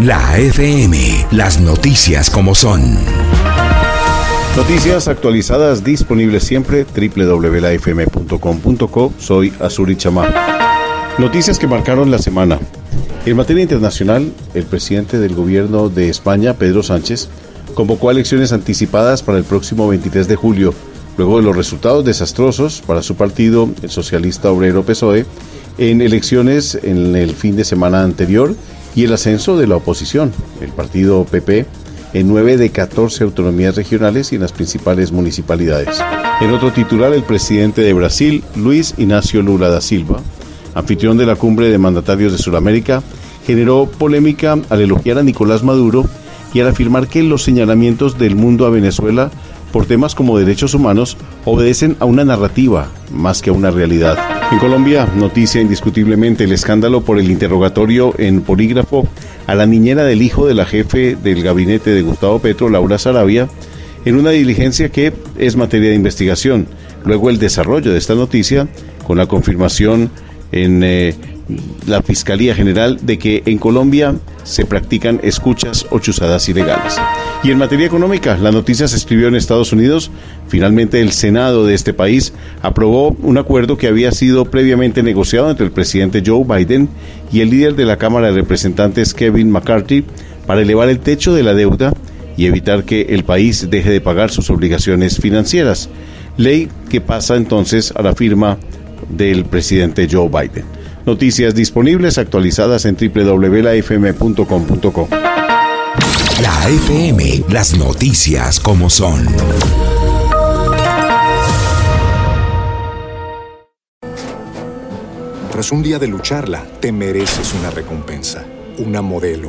La FM, las noticias como son. Noticias actualizadas disponibles siempre www.lafm.com.co. Soy Azuri Chamá. Noticias que marcaron la semana. En materia internacional, el presidente del gobierno de España, Pedro Sánchez, convocó elecciones anticipadas para el próximo 23 de julio, luego de los resultados desastrosos para su partido, el socialista obrero PSOE, en elecciones en el fin de semana anterior y el ascenso de la oposición, el partido PP, en 9 de 14 autonomías regionales y en las principales municipalidades. En otro titular, el presidente de Brasil, Luis Ignacio Lula da Silva, anfitrión de la cumbre de mandatarios de Sudamérica, generó polémica al elogiar a Nicolás Maduro y al afirmar que los señalamientos del mundo a Venezuela por temas como derechos humanos obedecen a una narrativa más que a una realidad. En Colombia, noticia indiscutiblemente el escándalo por el interrogatorio en polígrafo a la niñera del hijo de la jefe del gabinete de Gustavo Petro, Laura Sarabia, en una diligencia que es materia de investigación. Luego el desarrollo de esta noticia con la confirmación en eh, la Fiscalía General de que en Colombia se practican escuchas o chuzadas ilegales. Y en materia económica, la noticia se escribió en Estados Unidos. Finalmente el Senado de este país aprobó un acuerdo que había sido previamente negociado entre el presidente Joe Biden y el líder de la Cámara de Representantes Kevin McCarthy para elevar el techo de la deuda y evitar que el país deje de pagar sus obligaciones financieras. Ley que pasa entonces a la firma del presidente Joe Biden. Noticias disponibles actualizadas en www.lafm.com.co. La FM, las noticias como son. Tras un día de lucharla, te mereces una recompensa, una modelo,